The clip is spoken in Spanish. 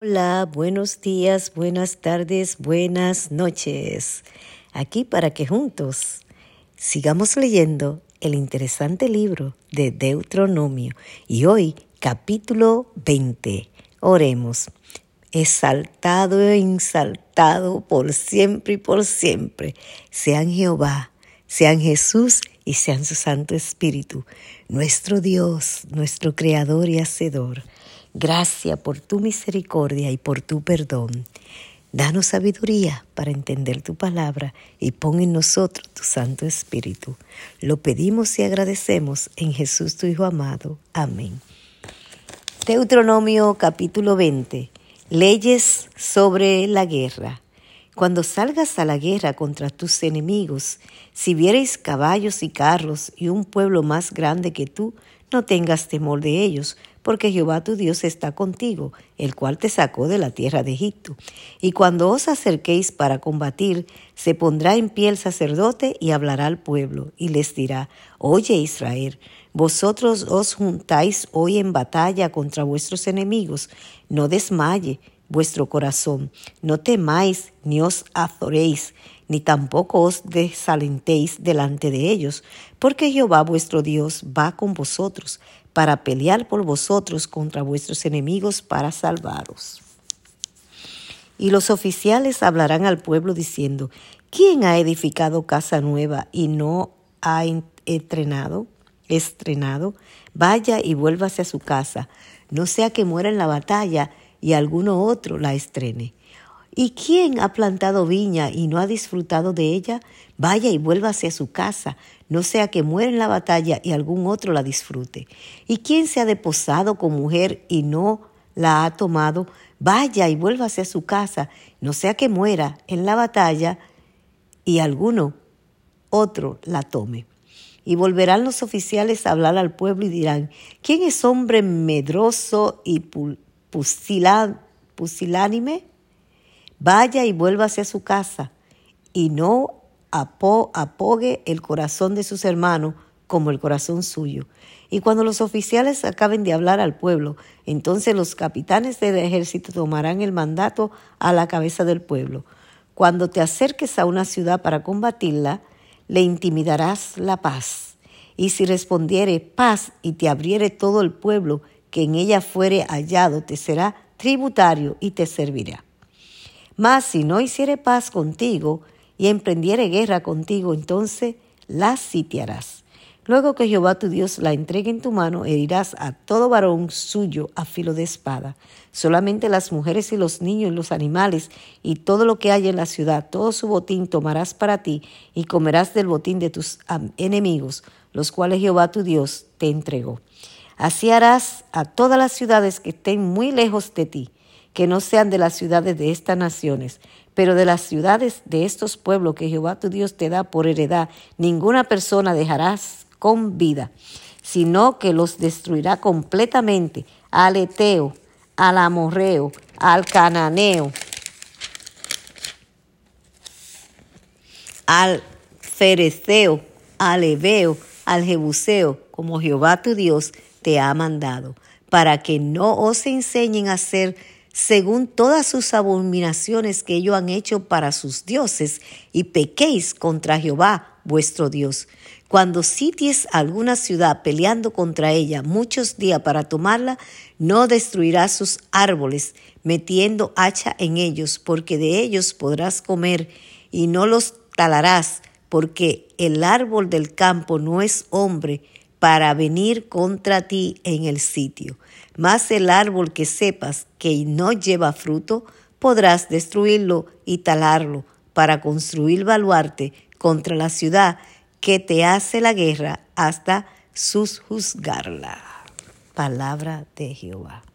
Hola, buenos días, buenas tardes, buenas noches. Aquí para que juntos sigamos leyendo el interesante libro de Deuteronomio y hoy capítulo 20. Oremos. Exaltado e insaltado por siempre y por siempre sean Jehová, sean Jesús y sean su Santo Espíritu, nuestro Dios, nuestro Creador y Hacedor. Gracias por tu misericordia y por tu perdón. Danos sabiduría para entender tu palabra y pon en nosotros tu Santo Espíritu. Lo pedimos y agradecemos en Jesús tu Hijo amado. Amén. Deuteronomio capítulo 20. Leyes sobre la guerra. Cuando salgas a la guerra contra tus enemigos, si vieres caballos y carros y un pueblo más grande que tú, no tengas temor de ellos, porque Jehová tu Dios está contigo, el cual te sacó de la tierra de Egipto. Y cuando os acerquéis para combatir, se pondrá en pie el sacerdote y hablará al pueblo, y les dirá, Oye Israel, vosotros os juntáis hoy en batalla contra vuestros enemigos, no desmaye vuestro corazón. No temáis ni os azoréis, ni tampoco os desalentéis delante de ellos, porque Jehová vuestro Dios va con vosotros para pelear por vosotros contra vuestros enemigos para salvaros. Y los oficiales hablarán al pueblo diciendo, ¿quién ha edificado casa nueva y no ha entrenado? estrenado? Vaya y vuélvase a su casa, no sea que muera en la batalla y alguno otro la estrene. ¿Y quién ha plantado viña y no ha disfrutado de ella? Vaya y vuélvase a su casa, no sea que muera en la batalla y algún otro la disfrute. ¿Y quién se ha deposado con mujer y no la ha tomado? Vaya y vuélvase a su casa, no sea que muera en la batalla y alguno otro la tome. Y volverán los oficiales a hablar al pueblo y dirán, ¿quién es hombre medroso y pusilánime, vaya y vuélvase a su casa y no apogue el corazón de sus hermanos como el corazón suyo. Y cuando los oficiales acaben de hablar al pueblo, entonces los capitanes del ejército tomarán el mandato a la cabeza del pueblo. Cuando te acerques a una ciudad para combatirla, le intimidarás la paz. Y si respondiere paz y te abriere todo el pueblo que en ella fuere hallado, te será tributario y te servirá. Mas si no hiciere paz contigo y emprendiere guerra contigo, entonces la sitiarás. Luego que Jehová tu Dios la entregue en tu mano, herirás a todo varón suyo a filo de espada. Solamente las mujeres y los niños y los animales y todo lo que haya en la ciudad, todo su botín tomarás para ti y comerás del botín de tus enemigos, los cuales Jehová tu Dios te entregó. Así harás a todas las ciudades que estén muy lejos de ti, que no sean de las ciudades de estas naciones, pero de las ciudades de estos pueblos que Jehová tu Dios te da por heredad, ninguna persona dejarás con vida, sino que los destruirá completamente al Eteo, al Amorreo, al Cananeo, al Fereceo, al Ebeo, al Jebuseo, como Jehová tu Dios te ha mandado, para que no os enseñen a hacer según todas sus abominaciones que ellos han hecho para sus dioses, y pequéis contra Jehová vuestro Dios. Cuando sities alguna ciudad peleando contra ella muchos días para tomarla, no destruirás sus árboles, metiendo hacha en ellos, porque de ellos podrás comer, y no los talarás, porque el árbol del campo no es hombre, para venir contra ti en el sitio. Mas el árbol que sepas que no lleva fruto, podrás destruirlo y talarlo para construir baluarte contra la ciudad que te hace la guerra hasta susjuzgarla. Palabra de Jehová.